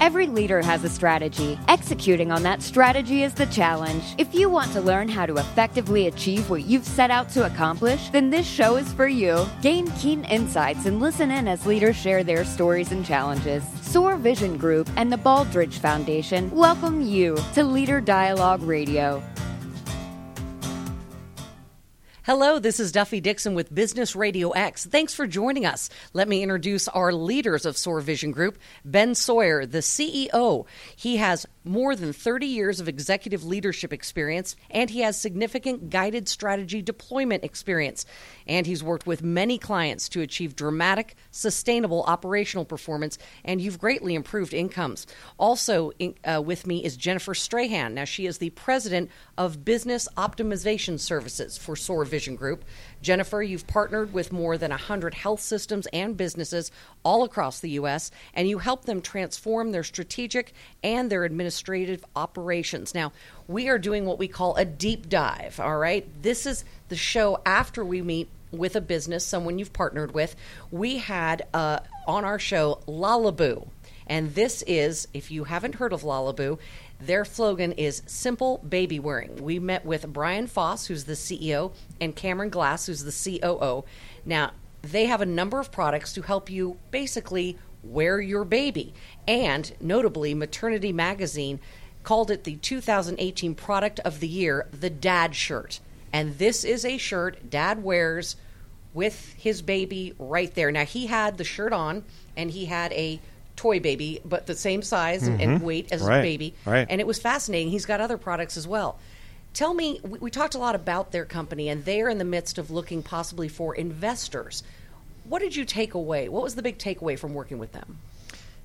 Every leader has a strategy. Executing on that strategy is the challenge. If you want to learn how to effectively achieve what you've set out to accomplish, then this show is for you. Gain keen insights and listen in as leaders share their stories and challenges. SOAR Vision Group and the Baldrige Foundation welcome you to Leader Dialogue Radio. Hello, this is Duffy Dixon with Business Radio X. Thanks for joining us. Let me introduce our leaders of SOAR Vision Group, Ben Sawyer, the CEO. He has more than 30 years of executive leadership experience, and he has significant guided strategy deployment experience. And he's worked with many clients to achieve dramatic, sustainable operational performance, and you've greatly improved incomes. Also uh, with me is Jennifer Strahan. Now, she is the president of Business Optimization Services for SOAR Vision Group. Jennifer, you've partnered with more than 100 health systems and businesses all across the U.S., and you help them transform their strategic and their administrative operations. Now, we are doing what we call a deep dive, all right? This is the show after we meet with a business, someone you've partnered with. We had uh, on our show Lalabu. And this is, if you haven't heard of Lalabu, their slogan is simple baby wearing. We met with Brian Foss, who's the CEO, and Cameron Glass, who's the COO. Now, they have a number of products to help you basically wear your baby. And notably, Maternity Magazine called it the 2018 product of the year, the dad shirt. And this is a shirt dad wears with his baby right there. Now, he had the shirt on and he had a toy baby, but the same size mm-hmm. and weight as right. his baby. Right. And it was fascinating. He's got other products as well. Tell me, we, we talked a lot about their company, and they're in the midst of looking possibly for investors. What did you take away? What was the big takeaway from working with them?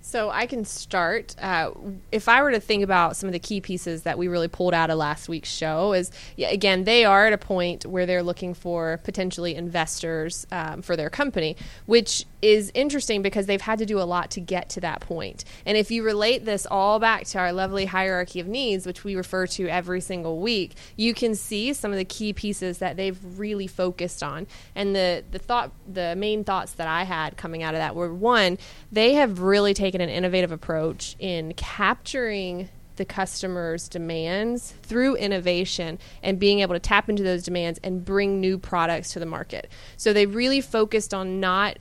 So I can start. Uh, if I were to think about some of the key pieces that we really pulled out of last week's show, is yeah, again they are at a point where they're looking for potentially investors um, for their company, which is interesting because they've had to do a lot to get to that point. And if you relate this all back to our lovely hierarchy of needs, which we refer to every single week, you can see some of the key pieces that they've really focused on. And the the thought, the main thoughts that I had coming out of that were one, they have really taken an innovative approach in capturing the customer's demands through innovation and being able to tap into those demands and bring new products to the market. So they really focused on not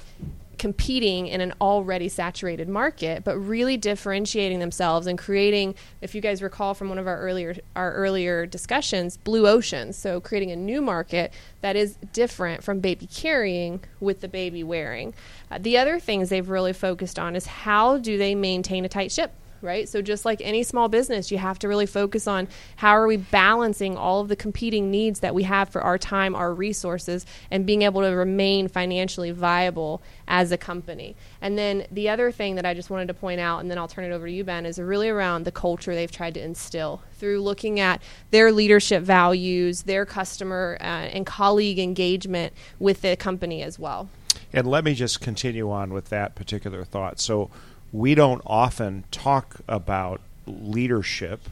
competing in an already saturated market, but really differentiating themselves and creating, if you guys recall from one of our earlier our earlier discussions, blue oceans. So creating a new market that is different from baby carrying with the baby wearing. Uh, the other things they've really focused on is how do they maintain a tight ship right? So just like any small business, you have to really focus on how are we balancing all of the competing needs that we have for our time, our resources, and being able to remain financially viable as a company. And then the other thing that I just wanted to point out, and then I'll turn it over to you, Ben, is really around the culture they've tried to instill through looking at their leadership values, their customer uh, and colleague engagement with the company as well. And let me just continue on with that particular thought. So, we don't often talk about leadership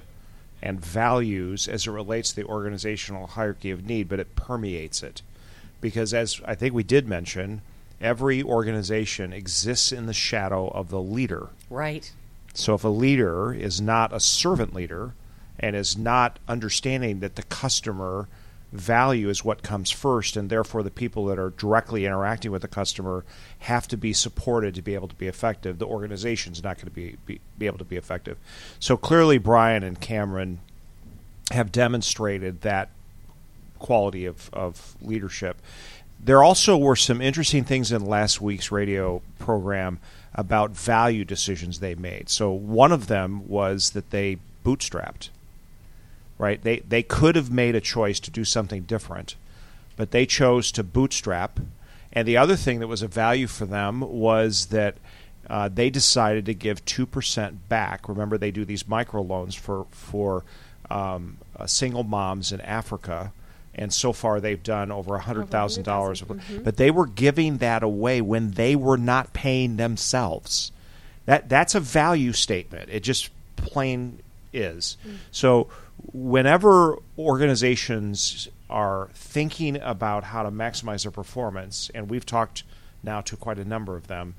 and values as it relates to the organizational hierarchy of need, but it permeates it. Because, as I think we did mention, every organization exists in the shadow of the leader. Right. So, if a leader is not a servant leader and is not understanding that the customer value is what comes first, and therefore the people that are directly interacting with the customer have to be supported to be able to be effective. The organization is not going to be, be, be able to be effective. So clearly, Brian and Cameron have demonstrated that quality of, of leadership. There also were some interesting things in last week's radio program about value decisions they made. So one of them was that they bootstrapped right? They they could have made a choice to do something different, but they chose to bootstrap. And the other thing that was a value for them was that uh, they decided to give two percent back. Remember, they do these microloans for for um, uh, single moms in Africa. And so far, they've done over hundred thousand dollars. Mm-hmm. But they were giving that away when they were not paying themselves. That that's a value statement. It just plain is. Mm-hmm. So whenever organizations are thinking about how to maximize their performance, and we've talked now to quite a number of them,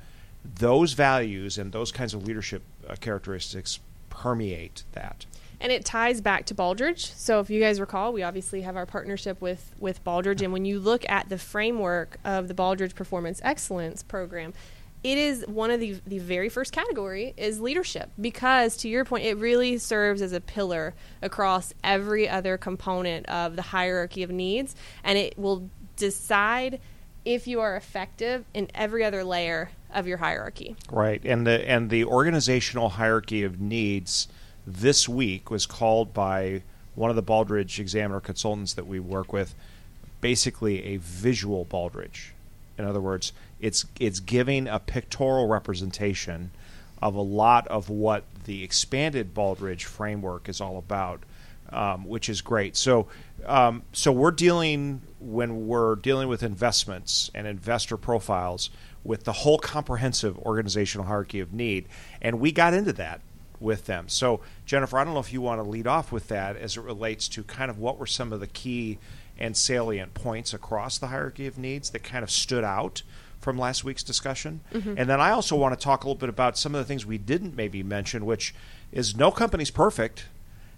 those values and those kinds of leadership uh, characteristics permeate that. and it ties back to Baldrige. So if you guys recall, we obviously have our partnership with with Baldrige, and when you look at the framework of the Baldrige Performance Excellence Program, it is one of the the very first category is leadership because to your point, it really serves as a pillar across every other component of the hierarchy of needs, and it will decide if you are effective in every other layer of your hierarchy. Right, and the and the organizational hierarchy of needs this week was called by one of the Baldrige Examiner consultants that we work with, basically a visual Baldrige. In other words, it's it's giving a pictorial representation of a lot of what the expanded Baldrige framework is all about, um, which is great. So, um, so we're dealing when we're dealing with investments and investor profiles with the whole comprehensive organizational hierarchy of need, and we got into that with them. So, Jennifer, I don't know if you want to lead off with that as it relates to kind of what were some of the key and salient points across the hierarchy of needs that kind of stood out from last week's discussion. And then I also want to talk a little bit about some of the things we didn't maybe mention, which is no company's perfect.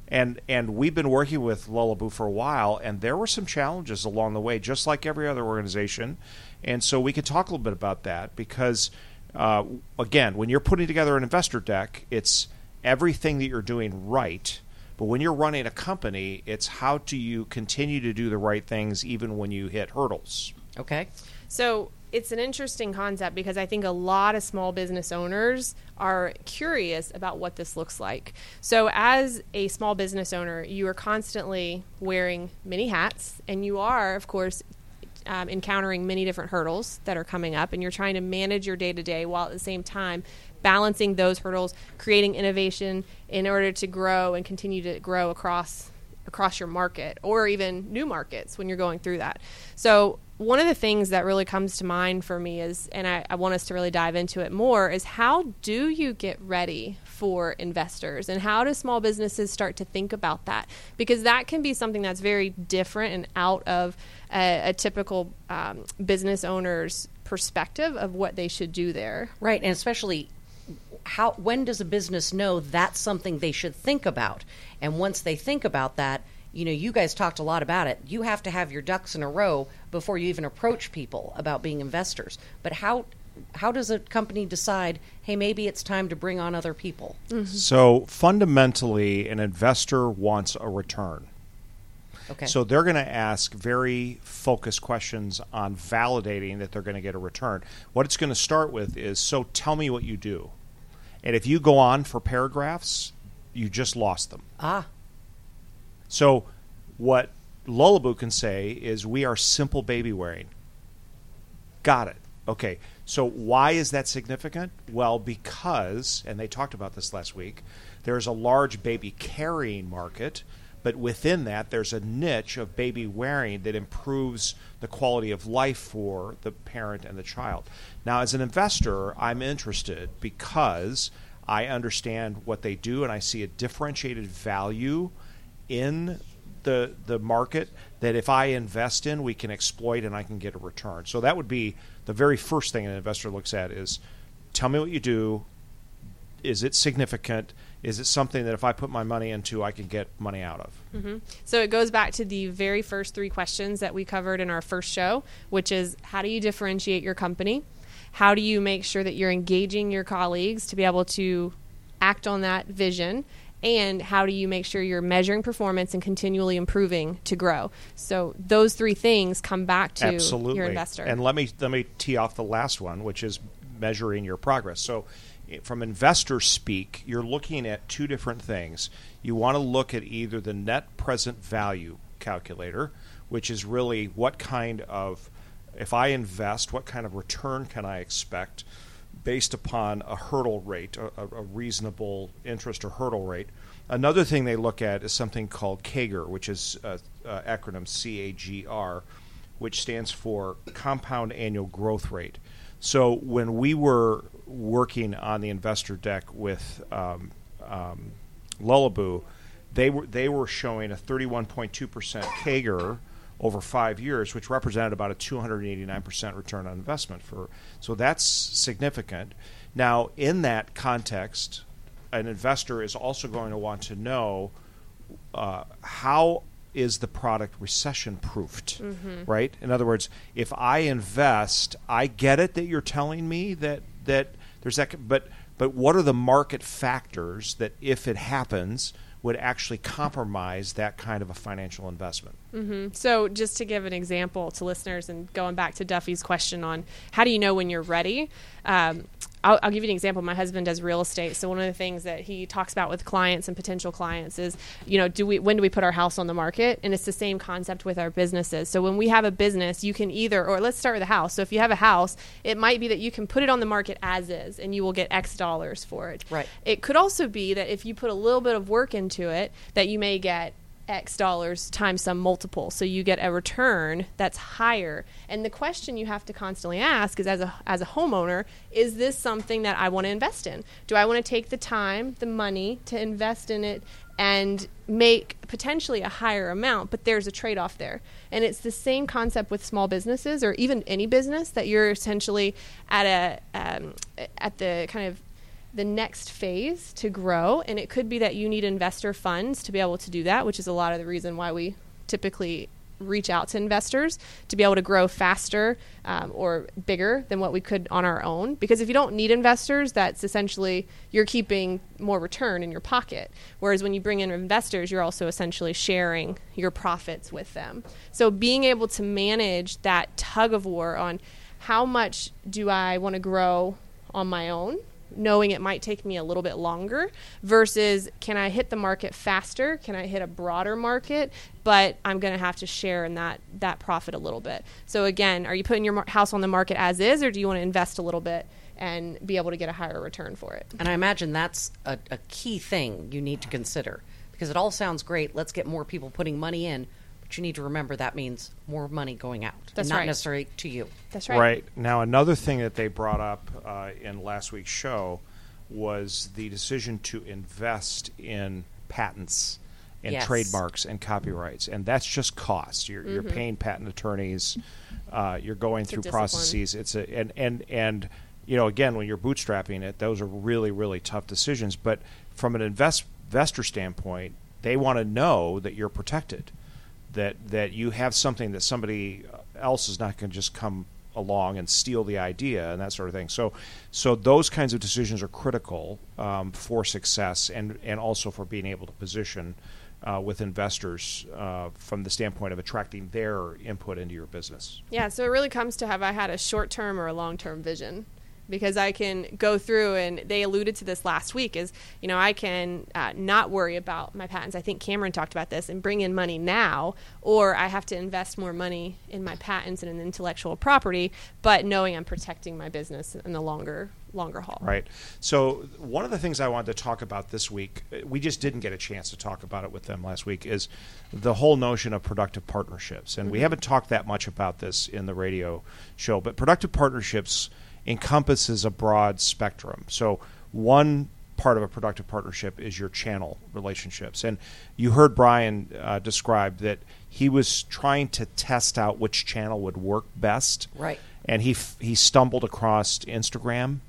And and we've been working with Lalabu for a while, and there were some challenges along the way, just like every other organization. And so we could talk a little bit about that because, uh, again, when you're putting together an investor deck, it's everything that you're doing right. But when you're running a company, it's how do you continue to do the right things even when you hit hurdles. Okay. So it's an interesting concept because I think a lot of small business owners are curious about what this looks like. So, as a small business owner, you are constantly wearing many hats, and you are, of course, um, encountering many different hurdles that are coming up, and you're trying to manage your day to day while at the same time balancing those hurdles, creating innovation in order to grow and continue to grow across across your market or even new markets when you're going through that. So one of the things that really comes to mind for me is, and I, I, want us to really dive into it more, is how do you get ready for investors and how do small businesses start to think about that? Because that can be something that's very different and out of a, a typical um, business owner's perspective of what they should do there. Right, and especially how when does a business know that's something they should think about? And once they think about that, you know, you guys talked a lot about it. You have to have your ducks in a row before you even approach people about being investors. But how how does a company decide, hey, maybe it's time to bring on other people? Mm-hmm. So fundamentally, an investor wants a return. Okay. So they're going to ask very focused questions on validating that they're going to get a return. What it's going to start with is so tell me what you do. And if you go on for paragraphs, you just lost them. Ah. So what Lalabu can say is we are simple baby wearing. Got it. Okay. So why is that significant? Well, because and they talked about this last week, there's a large baby carrying market but within that there's a niche of baby wearing that improves the quality of life for the parent and the child. Now, as an investor, I'm interested because I understand what they do and I see a differentiated value in the the market that if I invest in, we can exploit and I can get a return. So that would be the very first thing an investor looks at is tell me what you do. Is it significant? Is it something that if I put my money into, I can get money out of? Mm-hmm. So it goes back to the very first three questions that we covered in our first show, which is how do you differentiate your company? How do you make sure that you're engaging your colleagues to be able to act on that vision? And how do you make sure you're measuring performance and continually improving to grow? So those three things come back to Absolutely. your investor. And let me let me tee off the last one, which is measuring your progress. So from investor speak, you're looking at two different things. You want to look at either the net present value calculator, which is really what kind of, if I invest, what kind of return can I expect based upon a hurdle rate, a, a reasonable interest or hurdle rate. Another thing they look at is something called CAGR, which is uh, uh, acronym C A G R, which stands for Compound Annual Growth Rate. So when we were working on the investor deck with um, um, Lalabu, they were they were showing a 31.2 percent CAGR over five years, which represented about a 289% return on investment. For so that's significant. Now, in that context, an investor is also going to want to know uh, how is the product recession proofed, Mm-hmm. right? In other words, if I invest, I get it that you're telling me that that there's that, but but what are the market factors that, if it happens, would actually compromise that kind of a financial investment? So, just to give an example to listeners, and going back to Duffy's question on how do you know when you're ready, um, I'll, I'll give you an example. My husband does real estate, so one of the things that he talks about with clients and potential clients is, you know, do we when do we put our house on the market? And it's the same concept with our businesses. So when we have a business, you can either, or let's start with a house. So if you have a house, it might be that you can put it on the market as is, and you will get X dollars for it. Right. It could also be that if you put a little bit of work into it, that you may get X dollars times some multiple. So you get a return that's higher. And the question you have to constantly ask is as a as a homeowner, is this something that I want to invest in? Do I want to take the time, the money to invest in it and make potentially a higher amount, but there's a trade-off there. And it's the same concept with small businesses or even any business that you're essentially at a um, at the kind of the next phase to grow. And it could be that you need investor funds to be able to do that, which is a lot of the reason why we typically reach out to investors to be able to grow faster um, or bigger than what we could on our own. Because if you don't need investors, that's essentially you're keeping more return in your pocket. Whereas when you bring in investors, you're also essentially sharing your profits with them. So being able to manage that tug of war on how much do I want to grow on my own knowing it might take me a little bit longer versus can I hit the market faster? Can I hit a broader market? But I'm going to have to share in that that profit a little bit. So again, are you putting your house on the market as is, or do you want to invest a little bit and be able to get a higher return for it? And I imagine that's a, a key thing you need to consider because it all sounds great. Let's get more people putting money in, but you need to remember that means more money going out, That's not right. necessarily to you. That's right. Right. Now, another thing that they brought up uh, in last week's show was the decision to invest in patents and Yes. trademarks and copyrights, and that's just cost. You're, you're paying patent attorneys. Uh, you're going Mm-hmm. through processes. It's a and and and you know again when you're bootstrapping it, those are really really tough decisions. But from an invest, investor standpoint, they want to know that you're protected that that you have something that somebody else is not going to just come along and steal the idea and that sort of thing. So, so those kinds of decisions are critical um, for success and and also for being able to position uh, with investors uh, from the standpoint of attracting their input into your business. Yeah, so it really comes to have I had a short term or a long term vision because I can go through and they alluded to this last week is you know I can uh, not worry about my patents. I think Cameron talked about this and bring in money now, or I have to invest more money in my patents and in intellectual property, but knowing I'm protecting my business in the longer longer haul. Right. So one of the things I wanted to talk about this week, we just didn't get a chance to talk about it with them last week, is the whole notion of productive partnerships. And we haven't talked that much about this in the radio show, but productive partnerships encompasses a broad spectrum. So one part of a productive partnership is your channel relationships. And you heard Brian uh, describe that he was trying to test out which channel would work best. Right. And he f- he stumbled across Instagram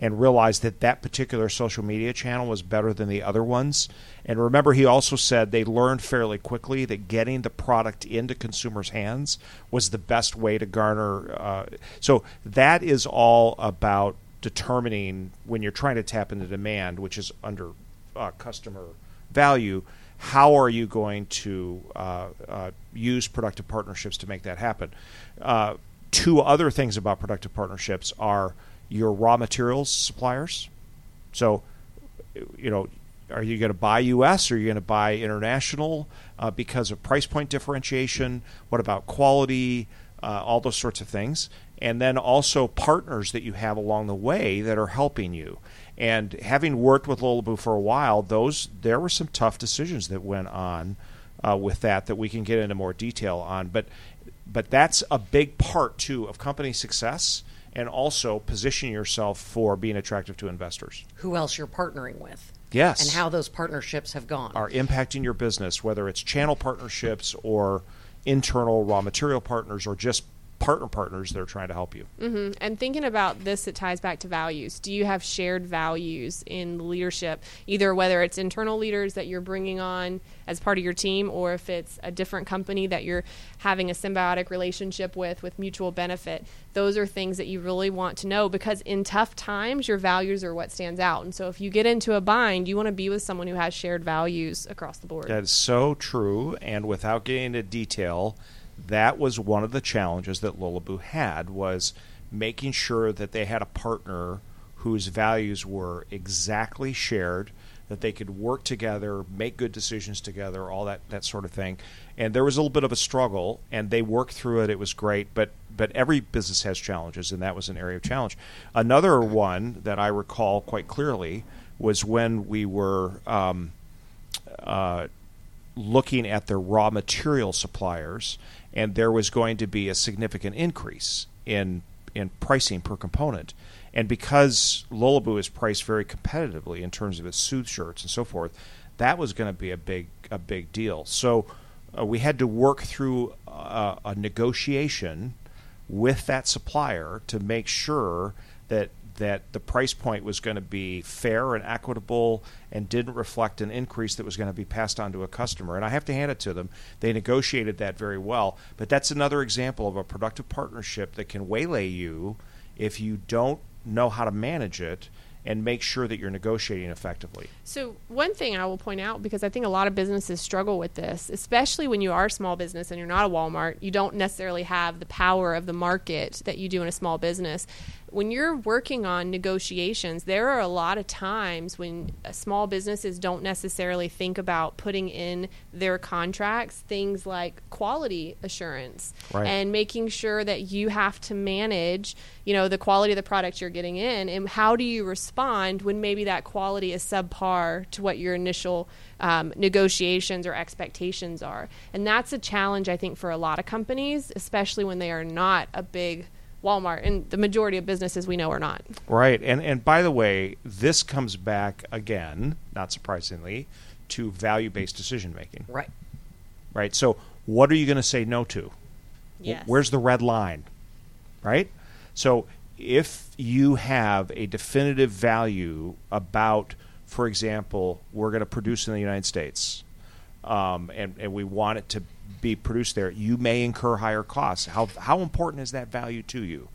and realized that that particular social media channel was better than the other ones. And remember, he also said they learned fairly quickly that getting the product into consumers' hands was the best way to garner. Uh, so that is all about determining when you're trying to tap into demand, which is under uh, customer value. How are you going to uh, uh, use productive partnerships to make that happen? Uh, two other things about productive partnerships are your raw materials suppliers. So, you know, are you going to buy U.S. or are you going to buy international uh, because of price point differentiation? What about quality? Uh, all those sorts of things. And then also partners that you have along the way that are helping you. And having worked with Lalabu for a while, those there were some tough decisions that went on uh, with that that we can get into more detail on. But but that's a big part too of company success and also position yourself for being attractive to investors. Who else you're partnering with? Yes. And how those partnerships have gone. are impacting your business, whether it's channel partnerships or internal raw material partners or just partner partners that are trying to help you. Mm-hmm. And thinking about this, it ties back to values. Do you have shared values in leadership? Either whether it's internal leaders that you're bringing on as part of your team, or if it's a different company that you're having a symbiotic relationship with, with mutual benefit. Those are things that you really want to know because in tough times, your values are what stands out. And so if you get into a bind, you want to be with someone who has shared values across the board. That is so true. And without getting into detail, that was one of the challenges that Lalabu had was making sure that they had a partner whose values were exactly shared that they could work together make good decisions together all that, that sort of thing. And there was a little bit of a struggle and they worked through it. It was great but but every business has challenges and that was an area of challenge. Another one that i recall quite clearly was when we were um, uh, looking at the raw material suppliers and there was going to be a significant increase in in pricing per component. And because Lalabu is priced very competitively in terms of its soothe shirts and so forth, that was going to be a big a big deal. So uh, we had to work through uh, a negotiation with that supplier to make sure that that the price point was going to be fair and equitable and didn't reflect an increase that was going to be passed on to a customer. And I have to hand it to them. They negotiated that very well. But that's another example of a productive partnership that can waylay you if you don't know how to manage it and make sure that you're negotiating effectively. So, one thing I will point out because I think a lot of businesses struggle with this, especially when you are a small business and you're not a Walmart, you don't necessarily have the power of the market that you do in a small business. When you're working on negotiations, there are a lot of times when uh, small businesses don't necessarily think about putting in their contracts things like quality assurance Right. and making sure that you have to manage, you know, the quality of the product you're getting in and how do you respond when maybe that quality is subpar to what your initial um, negotiations or expectations are. And that's a challenge, I think, for a lot of companies, especially when they are not a big Walmart. And the majority of businesses we know are not. Right. And and by the way, this comes back again, not surprisingly, to value-based decision making. Right. Right? So, what are you going to say no to? Yes. Where's the red line? Right? So if you have a definitive value about, for example, we're going to produce in the United States, um, and, and we want it to be produced there, you may incur higher costs. How, how important is that value to you?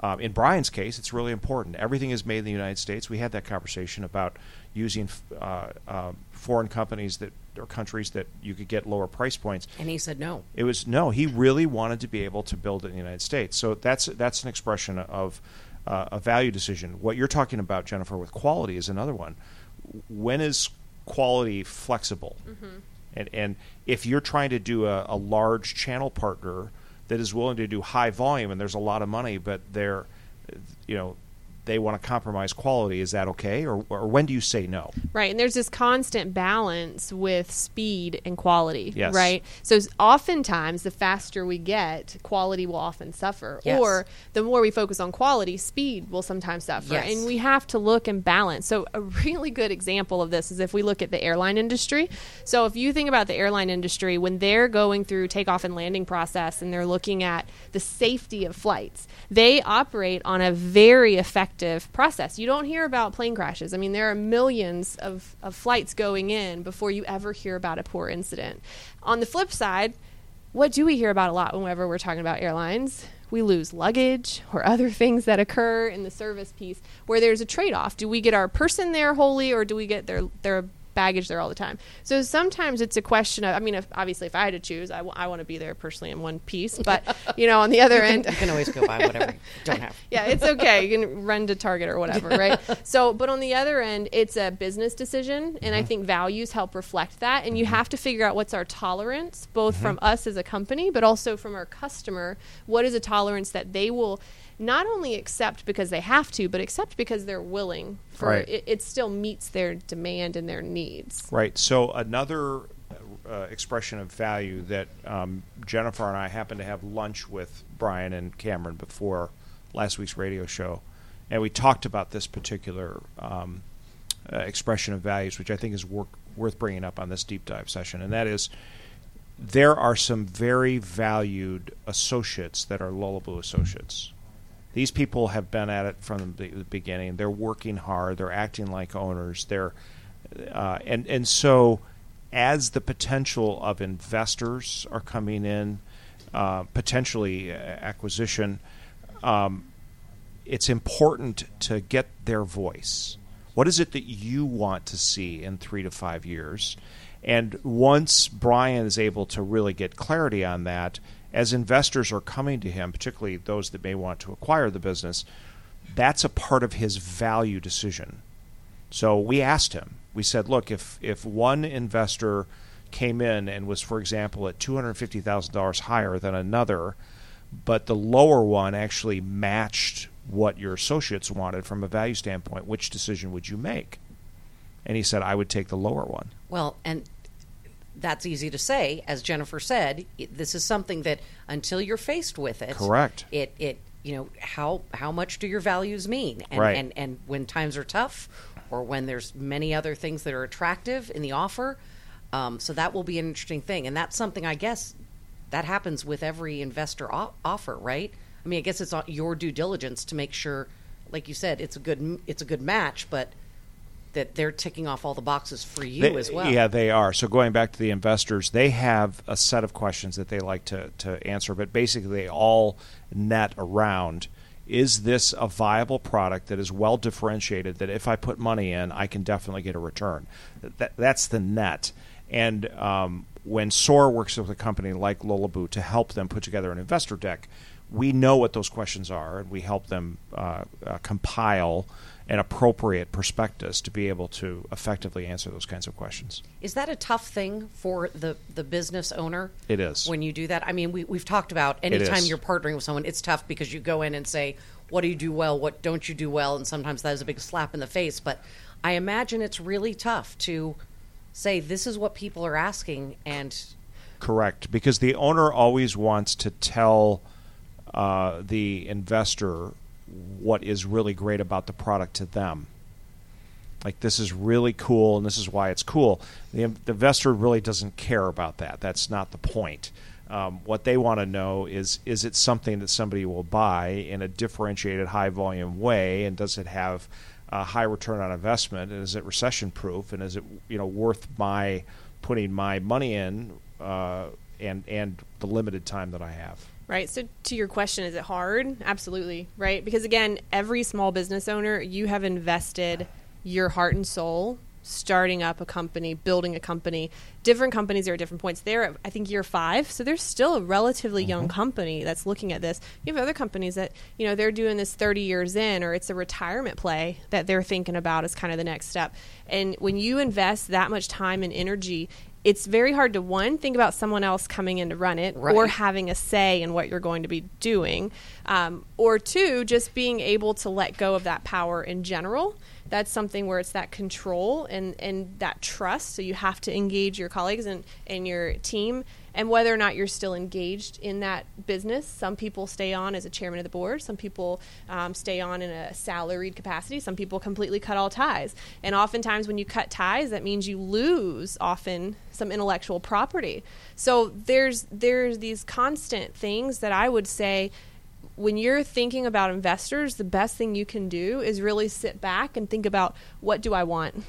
Um, in Brian's case, it's really important. Everything is made in the United States. We had that conversation about using uh, uh, foreign companies that or countries that you could get lower price points. And he said no. It was no. He really wanted to be able to build it in the United States. So that's that's an expression of uh, a value decision. What you're talking about, Jennifer, with quality is another one. When is quality flexible? And and if you're trying to do a, a large channel partner that is willing to do high volume and there's a lot of money, but they're you know they want to compromise quality, is that okay? Or, or when do you say no? Right, and there's this constant balance with speed and quality. Yes. Right, so oftentimes the faster we get, quality will often suffer, Yes. or the more we focus on quality, speed will sometimes suffer, Yes. and we have to look and balance. So a really good example of this is if we look at the airline industry. So if you think about the airline industry when they're going through takeoff and landing process and they're looking at the safety of flights, they operate on a very effective process. You don't hear about plane crashes. I mean, there are millions of, of flights going in before you ever hear about a poor incident. On the flip side, what do we hear about a lot whenever we're talking about airlines? We lose luggage or other things that occur in the service piece where there's a trade off. Do we get our person there wholly or do we get their, their baggage there all the time? So sometimes it's a question of, I mean, if, obviously, if I had to choose, I, w- I want to be there personally in one piece. But, you know, on the other end, You can always go buy whatever you don't have. yeah, it's okay. You can run to Target or whatever, right? so, but on the other end, it's a business decision, and I mm-hmm. think values help reflect that. And you mm-hmm. have to figure out what's our tolerance, both mm-hmm. from us as a company, but also from our customer. What is a tolerance that they will not only accept because they have to, but accept because they're willing. For Right. it, it still meets their demand and their needs. Right. So another uh, expression of value that um, Jennifer and I happened to have lunch with Brian and Cameron before last week's radio show, and we talked about this particular um, uh, expression of values, which I think is work, worth bringing up on this deep dive session, and that is there are some very valued associates that are Lalabu associates. These people have been at it from the beginning. They're working hard. They're acting like owners. They're uh, and and so as the potential of investors are coming in, uh, potentially acquisition, um, it's important to get their voice. What is it that you want to see in three to five years? And once Brian is able to really get clarity on that, as investors are coming to him, particularly those that may want to acquire the business, that's a part of his value decision. So we asked him, we said, look, if, if one investor came in and was, for example, at $250,000 higher than another, but the lower one actually matched what your associates wanted from a value standpoint, which decision would you make? And he said, I would take the lower one. Well, and that's easy to say. As Jennifer said, this is something that until you're faced with it, correct. It it you know how how much do your values mean? And, right. And and when times are tough, or when there's many other things that are attractive in the offer, um, so that will be an interesting thing. And that's something I guess that happens with every investor o- offer, right? I mean, I guess it's your due diligence to make sure, like you said, it's a good it's a good match, but that they're ticking off all the boxes for you they, as well. Yeah, they are. So going back to the investors, they have a set of questions that they like to, to answer, but basically they all net around is this a viable product that is well differentiated that if I put money in, I can definitely get a return? That, that's the net. And um, when SOAR works with a company like Lalabu to help them put together an investor deck, we know what those questions are, and we help them uh, uh, compile an appropriate prospectus to be able to effectively answer those kinds of questions. Is that a tough thing for the, the business owner? It is. When you do that? I mean, we, we've talked about anytime you're partnering with someone, it's tough because you go in and say, what do you do well? What don't you do well? And sometimes that is a big slap in the face. But I imagine it's really tough to say, this is what people are asking. And correct, because the owner always wants to tell uh, the investor what is really great about the product to them. Like this is really cool, and this is why it's cool. The, the investor really doesn't care about that. That's not the point. Um, what they want to know is is it something that somebody will buy in a differentiated, high volume way, and does it have a high return on investment, and is it recession proof, and is it you know worth my putting my money in, uh, and and the limited time that I have. Right. So, to your question, is it hard? Absolutely. Right. Because, again, every small business owner, you have invested your heart and soul starting up a company, building a company. Different companies are at different points. They're, I think, year five. So, they're still a relatively mm-hmm. young company that's looking at this. You have other companies that, you know, they're doing this 30 years in, or it's a retirement play that they're thinking about as kind of the next step. And when you invest that much time and energy it's very hard to one think about someone else coming in to run it right. or having a say in what you're going to be doing um, or two just being able to let go of that power in general that's something where it's that control and, and that trust so you have to engage your colleagues and, and your team and whether or not you're still engaged in that business. Some people stay on as a chairman of the board, some people um, stay on in a salaried capacity, some people completely cut all ties. And oftentimes, when you cut ties, that means you lose often some intellectual property. So there's there's these constant things that I would say when you're thinking about investors, the best thing you can do is really sit back and think about what do I want.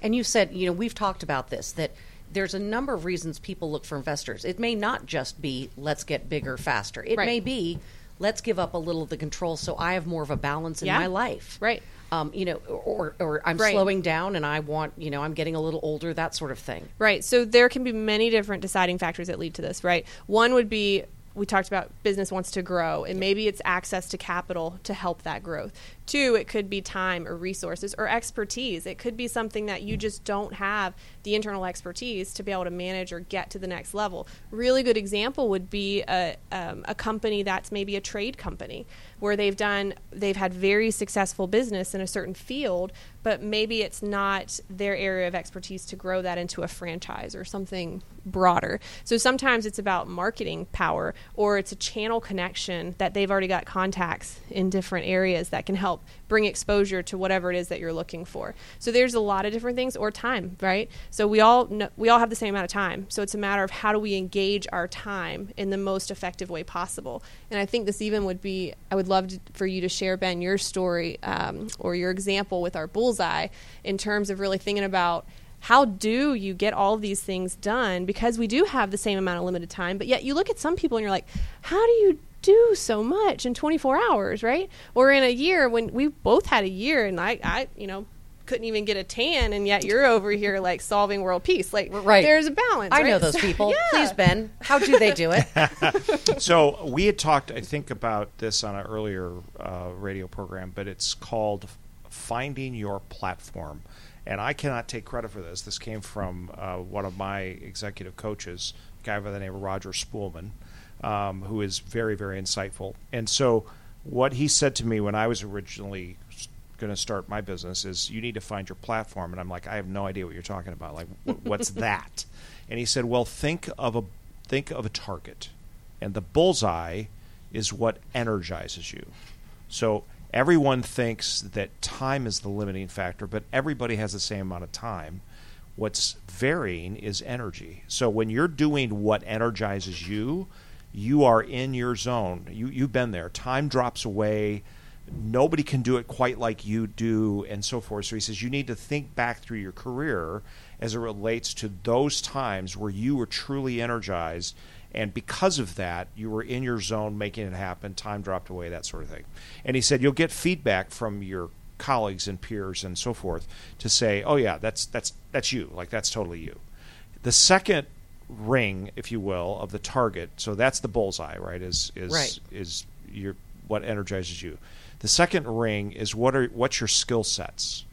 And you said, you know, we've talked about this that there's a number of reasons people look for investors. It may not just be let's get bigger faster. It right. may be let's give up a little of the control so I have more of a balance in yeah. my life. Right. Um, you know, or, or I'm right. slowing down and I want, you know, I'm getting a little older, that sort of thing. Right. So there can be many different deciding factors that lead to this, right? One would be we talked about business wants to grow and maybe it's access to capital to help that growth. Two it could be time or resources or expertise. It could be something that you just don't have the internal expertise to be able to manage or get to the next level. Really good example would be a, um, a company that's maybe a trade company where they've done they've had very successful business in a certain field, but maybe it's not their area of expertise to grow that into a franchise or something broader. So sometimes it's about marketing power or it's a channel connection that they've already got contacts in different areas that can help bring exposure to whatever it is that you're looking for. So there's a lot of different things or time, right? So we all know, we all have the same amount of time. So it's a matter of how do we engage our time in the most effective way possible. And I think this even would be I would love to, for you to share Ben your story um, or your example with our bullseye in terms of really thinking about how do you get all of these things done because we do have the same amount of limited time but yet you look at some people and you're like how do you do so much in 24 hours right or in a year when we both had a year and i i you know couldn't even get a tan and yet you're over here like solving world peace like right there's a balance i right? know those people yeah. please ben how do they do it so we had talked, I think, about this on an earlier uh, radio program, but it's called Finding Your Platform. And I cannot take credit for this. This came from uh, one of my executive coaches, a guy by the name of Roger Spoolman, um, who is very, very insightful. And so, what he said to me when I was originally going to start my business is you need to find your platform. And i'm like i have no idea what you're talking about. Like what's that? And he said well think of a think of a target. And the bullseye is what energizes you. So everyone thinks that time is the limiting factor but everybody has the same amount of time. What's varying is energy. So when you're doing what energizes you you are in your zone. You you've been there. Time drops away. Nobody can do it quite like you do and so forth. So he says you need to think back through your career as it relates to those times where you were truly energized and because of that you were in your zone making it happen time dropped away that sort of thing. And he said you'll get feedback from your colleagues and peers and so forth to say oh yeah that's that's that's you. Like that's totally you. The second ring if you will of the target so that's the bullseye right is is Right. is your what energizes you the second ring is what are what's your skill sets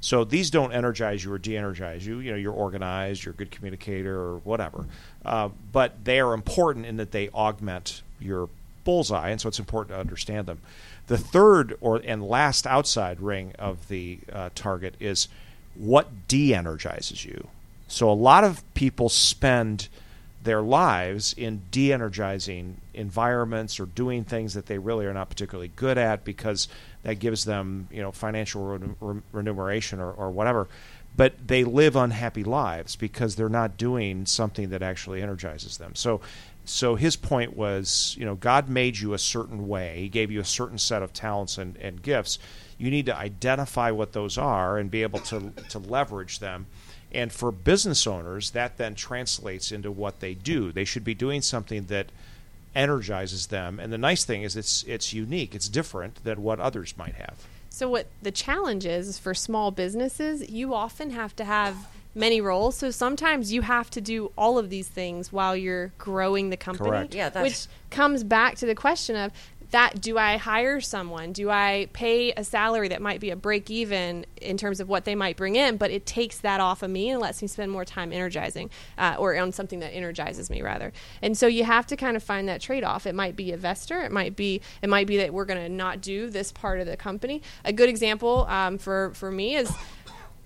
so these don't energize you or de-energize you. You know, you're organized, you're a good communicator, or whatever. Uh, but they are important in that they augment your bullseye, and so it's important to understand them. The third or and last outside ring of the uh, target is what de-energizes you. So a lot of people spend their lives in de-energizing environments or doing things that they really are not particularly good at because that gives them you know financial re- remuneration or, or whatever. But they live unhappy lives because they're not doing something that actually energizes them. So so his point was you know god made you a certain way. He gave you a certain set of talents and, and gifts. You need to identify what those are and be able to to leverage them and for business owners, that then translates into what they do. They should be doing something that energizes them. And the nice thing is it's it's unique, it's different than what others might have. So what the challenge is, is for small businesses, you often have to have many roles. So sometimes you have to do all of these things while you're growing the company. Correct. Yeah, that's- which comes back to the question of that do I hire someone? Do I pay a salary that might be a break even in terms of what they might bring in, but it takes that off of me and lets me spend more time energizing uh, or on something that energizes me rather. And so you have to kind of find that trade off. It might be a vestor. It might be it might be that we're going to not do this part of the company. A good example um, for for me is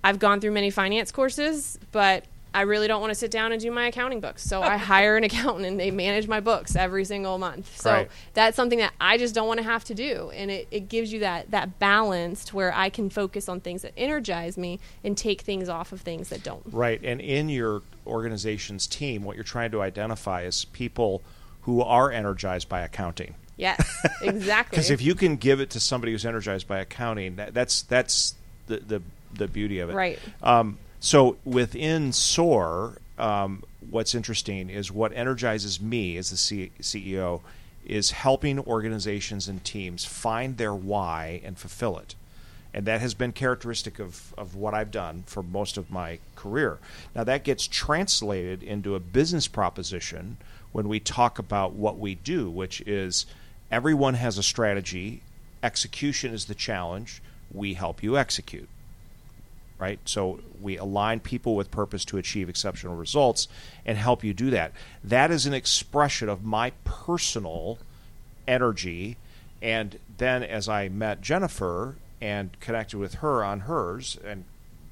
I've gone through many finance courses, but I really don't want to sit down and do my accounting books. So I hire an accountant and they manage my books every single month. So Right. that's something that I just don't want to have to do. And it, it gives you that, that balance to where I can focus on things that energize me and take things off of things that don't. Right. And in your organization's team, what you're trying to identify is people who are energized by accounting. Yes, exactly. Because if you can give it to somebody who's energized by accounting, that, that's that's the, the the beauty of it. Right. Um, so within SOAR, um, what's interesting is what energizes me as the C- CEO is helping organizations and teams find their why and fulfill it. And that has been characteristic of, of what I've done for most of my career. Now, that gets translated into a business proposition when we talk about what we do, which is everyone has a strategy, execution is the challenge, we help you execute right? So we align people with purpose to achieve exceptional results and help you do that. That is an expression of my personal energy And then as I met Jennifer and connected with her on hers, and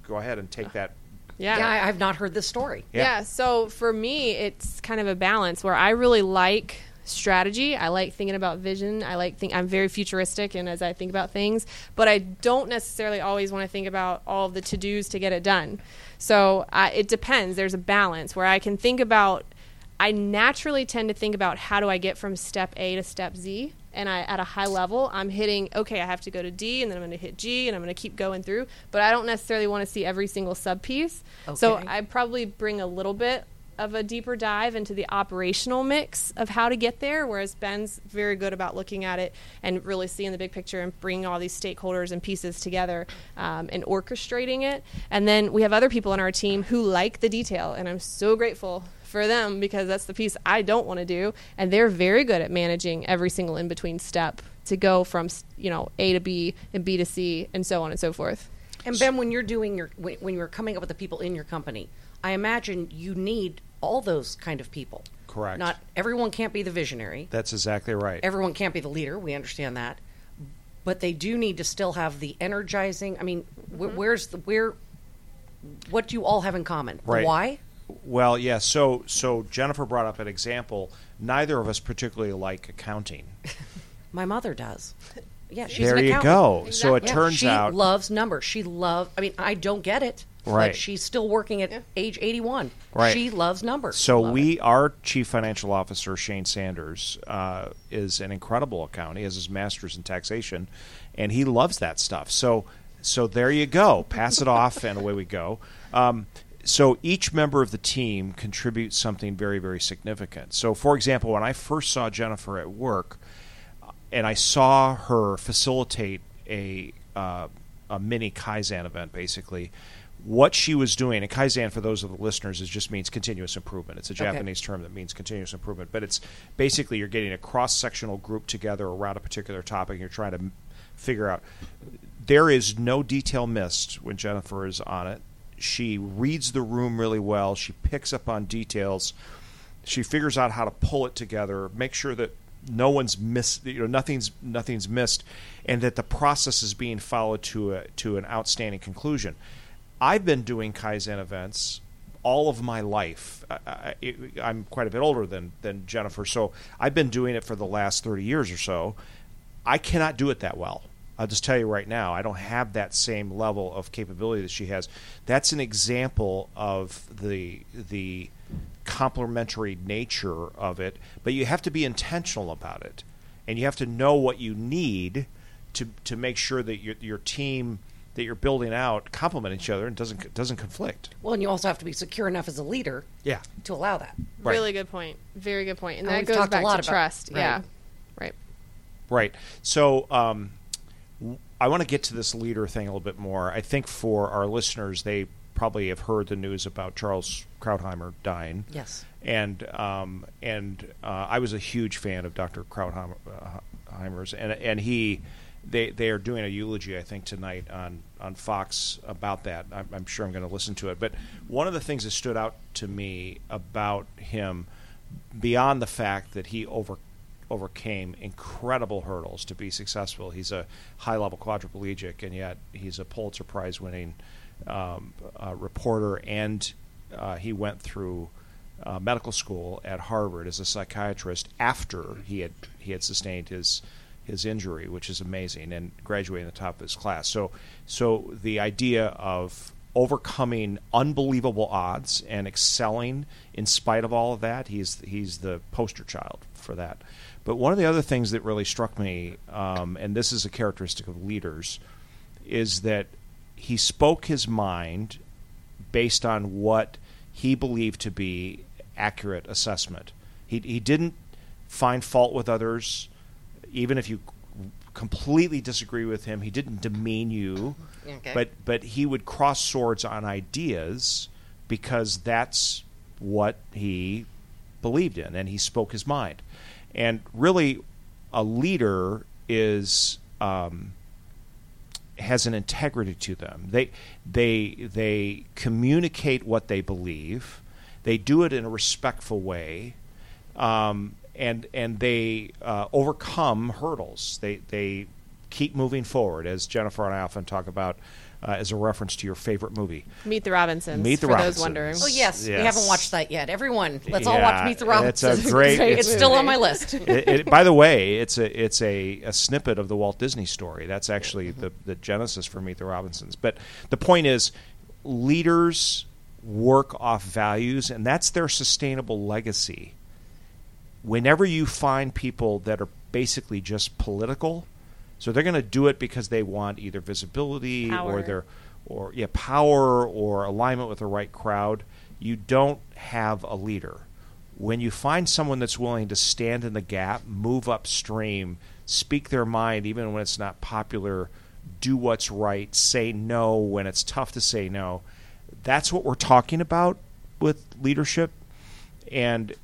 go ahead and take that. Yeah. Yeah, I, I've not heard this story. Yeah. Yeah. So for me, it's kind of a balance where I really like strategy. I like thinking about vision. I like think I'm very futuristic and as I think about things, but I don't necessarily always want to think about all the to dos to get it done. So I, it depends. There's a balance where I can think about. I naturally tend to think about how do I get from step A to step Z. And I, at a high level, I'm hitting, okay, I have to go to D and then I'm going to hit G and I'm going to keep going through. But I don't necessarily want to see every single sub piece. So I probably bring a little bit of a deeper dive into the operational mix of how to get there, whereas Ben's very good about looking at it and really seeing the big picture and bringing all these stakeholders and pieces together um, and orchestrating it. And then we have other people on our team who like the detail, and I'm so grateful for them because that's the piece I don't want to do. And they're very good at managing every single in between step to go from you know A to B and B to C and so on and so forth. And Ben, when you're doing your when when you're coming up with the people in your company, I imagine you need all those kind of people. Correct. Not everyone can't be the visionary. That's exactly right. Everyone can't be the leader. We understand that, but they do need to still have the energizing. I mean, wh- mm-hmm. where's the where? What do you all have in common? Right. why? Well, yeah. So, so Jennifer brought up an example. Neither of us particularly like accounting. My mother does. Yeah, she's there an you accountant. go. So it Yeah, turns she out, loves numbers. She loves. I mean, I don't get it. Right. But she's still working at age 81. Right. She loves numbers. so Love we, it. our chief financial officer Shane Sanders, uh, is an incredible accountant. He has his master's in taxation, and he loves that stuff. So, so there you go. Pass it off, and away we go. Um, so each member of the team contributes something very, very significant. So, for example, when I first saw Jennifer at work, and I saw her facilitate a uh, a mini Kaizen event, basically. What she was doing, and Kaizen, for those of the listeners, is just means continuous improvement. It's a Okay. Japanese term that means continuous improvement, but it's basically you're getting a cross sectional group together around a particular topic. And you're trying to m- figure out. There is no detail missed when Jennifer is on it. She reads the room really well. She picks up on details she figures out how to pull it together, make sure that no one's missed, you know, nothing's nothing's missed, and that the process is being followed to a to an outstanding conclusion. I've been doing Kaizen events all of my life. I, I'm quite a bit older than than Jennifer, so I've been doing it for the last 30 years or so. I cannot do it that well. I'll just tell you right now, I don't have that same level of capability that she has. That's an example of the the complementary nature of it, but you have to be intentional about it, and you have to know what you need to to make sure that your your team that you're building out complement each other and doesn't doesn't conflict. Well, and you also have to be secure enough as a leader Yeah. to allow that. Right. Really good point. Very good point. And And that goes talked a back lot to about- trust. right. Yeah. Right. Right. So um, w- I want to get to this leader thing a little bit more. I think for our listeners, they probably have heard the news about Charles Krauthammer dying. Yes. And um, and uh, I was a huge fan of Dr. Krauthammer's, and and he. They, they are doing a eulogy, I think, tonight on, on Fox about that. I'm, I'm sure I'm going to listen to it. But one of the things that stood out to me about him, beyond the fact that he over overcame incredible hurdles to be successful. He's a high level quadriplegic, and yet he's a Pulitzer Prize winning um, uh, reporter, and uh, he went through uh, medical school at Harvard as a psychiatrist after he had he had sustained his his injury, which is amazing, and graduating the top of his class. So, so the idea of overcoming unbelievable odds and excelling in spite of all of that, he's he's the poster child for that. But one of the other things that really struck me, um, and this is a characteristic of leaders, is that he spoke his mind based on what he believed to be accurate assessment. He, he didn't find fault with others, even if you completely disagree with him. He didn't demean you, Okay. but but he would cross swords on ideas because that's what he believed in, and he spoke his mind. And really, a leader is. Um, has an integrity to them. They they they communicate what they believe. They do it in a respectful way, um, and and they uh, overcome hurdles. They they keep moving forward, as Jennifer and I often talk about. Uh, as a reference to your favorite movie, Meet the Robinsons. Meet the for Robinsons. those wondering. Oh yes, we haven't watched that yet. Everyone, let's all watch Meet the it's a Robinsons. great- Great it's it's- still on my list. it, it, by the way, it's a it's a, a snippet of the Walt Disney story. That's actually the the genesis for Meet the Robinsons. But the point is, leaders work off values, and that's their sustainable legacy. Whenever you find people that are basically just political, so they're going to do it because they want either visibility or Power. they're or yeah power or alignment with the right crowd, you don't have a leader when you find someone that's willing to stand in the gap, move upstream, speak their mind even when it's not popular, do what's right, say no when it's tough to say no, that's what we're talking about with leadership. And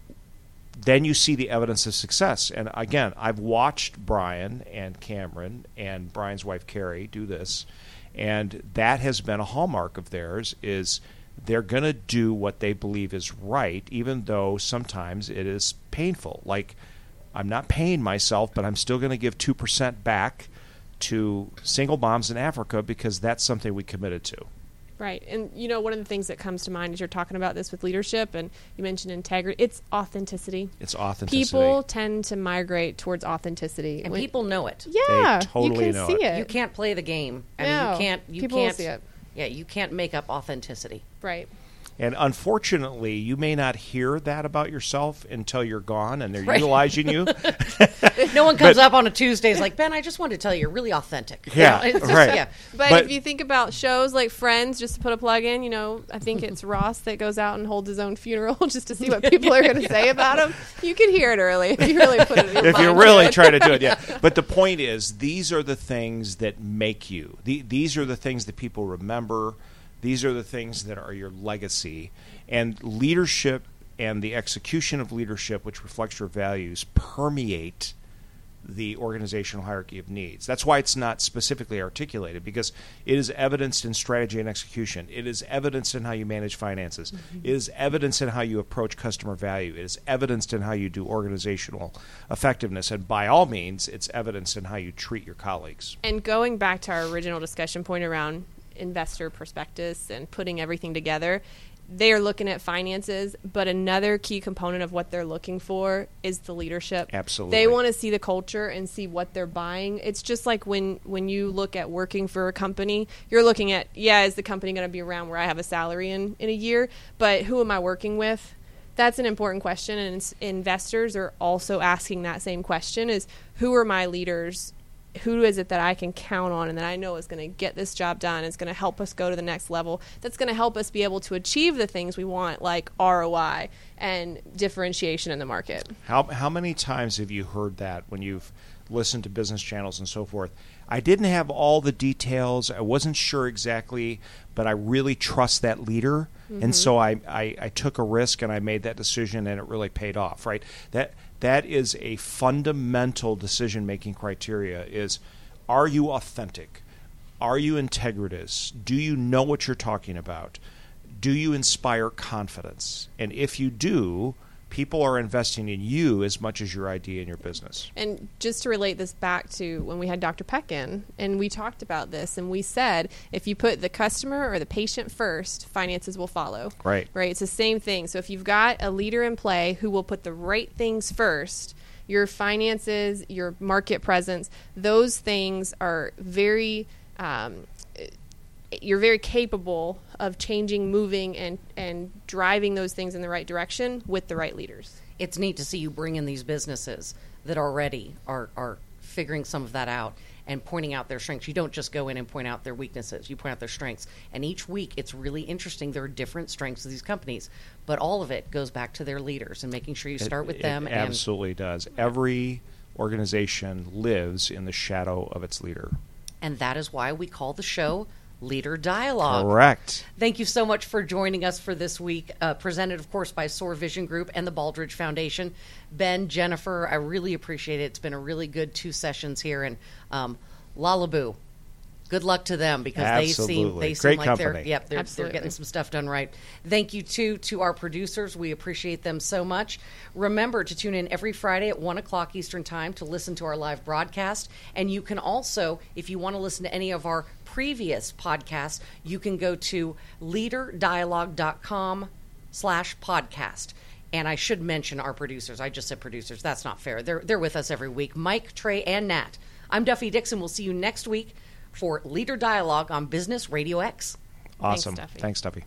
then you see the evidence of success. And again, I've watched Brian and Cameron and Brian's wife Carrie do this, and that has been a hallmark of theirs is they're going to do what they believe is right even though sometimes it is painful. Like I'm not paying myself, but I'm still going to give 2% back to single moms in Africa because that's something we committed to. Right. And you know, one of the things that comes to mind as you're talking about this with leadership and you mentioned integrity, it's authenticity. It's authenticity. People tend to migrate towards authenticity. and When- people know it. yeah, totally you can know see it. it. You can't play the game. I mean, No, you can't. You people can't see it. Yeah, you can't make up authenticity. Right. And unfortunately, you may not hear that about yourself until you're gone and they're Right. utilizing you. No one comes up on a Tuesday. Is like Ben. I just wanted to tell you, you're really authentic. You Yeah, know, just- right. Yeah, But, But- if you think about shows like Friends, just to put a plug in, you know, I think it's Ross that goes out and holds his own funeral just to see what people are going to say about him. You can hear it early if you really put it. In your if you mind really to try to do it, yeah. But the point is, these are the things that make you. The, these are the things that people remember. These are the things that are your legacy. And leadership and the execution of leadership, which reflects your values, permeate the organizational hierarchy of needs. That's why it's not specifically articulated because it is evidenced in strategy and execution. It is evidenced in how you manage finances. Mm-hmm. It is evidenced in how you approach customer value. It is evidenced in how you do organizational effectiveness. And by all means, it's evidenced in how you treat your colleagues. And going back to our original discussion point around investor prospectus and putting everything together, they are looking at finances, but another key component of what they're looking for is the leadership. Absolutely. They want to see the culture and see what they're buying. It's just like when when you look at working for a company, you're looking at, yeah, is the company going to be around where I have a salary in in a year, but who am I working with? That's an important question and investors are also asking that same question is who are my leaders who is it that I can count on and that I know is going to get this job done, is going to help us go to the next level, that's going to help us be able to achieve the things we want, like ROI and differentiation in the market. How, how many times have you heard that when you've listened to business channels and so forth? I didn't have all the details. I wasn't sure exactly, but I really trust that leader. And mm-hmm. so I, I, I took a risk and I made that decision and it really paid off, right? That that is a fundamental decision making criteria is are you authentic? Are you integritous? Do you know what you're talking about? Do you inspire confidence? And if you do, people are investing in you as much as your idea and your business. And just to relate this back to when we had Dr. Peck in, and we talked about this, and we said if you put the customer or the patient first, finances will follow. Right. Right. It's the same thing. So if you've got a leader in play who will put the right things first, your finances, your market presence, those things are very. Um, you're very capable of changing, moving, and and driving those things in the right direction with the right leaders. it's neat to see you bring in these businesses that already are are figuring some of that out and pointing out their strengths. You don't just go in and point out their weaknesses. You point out their strengths. And each week it's really interesting. There are different strengths of these companies, but all of it goes back to their leaders and making sure you start with them It and absolutely does. Every organization lives in the shadow of its leader. and that is why we call the show Leader Dialogue. Correct. Thank you so much for joining us for this week. Uh, presented, of course, by Soar Vision Group and the Baldrige Foundation. Ben, Jennifer, I really appreciate it. It's been a really good two sessions here. And um, Lalabu. Good luck to them because they seem they seem Great like they're yep they're, they're getting some stuff done right. Thank you too to our producers. We appreciate them so much. Remember to tune in every Friday at one o'clock Eastern Time to listen to our live broadcast. And you can also, if you want to listen to any of our previous podcasts, you can go to leaderdialogue.com slash podcast. And I should mention our producers. I just said producers. That's not fair. They're they're with us every week. Mike, Trey, and Nat. I'm Duffy Dixon. We'll see you next week for Leader Dialogue on Business Radio X. Awesome. Duffy. Thanks, Duffy.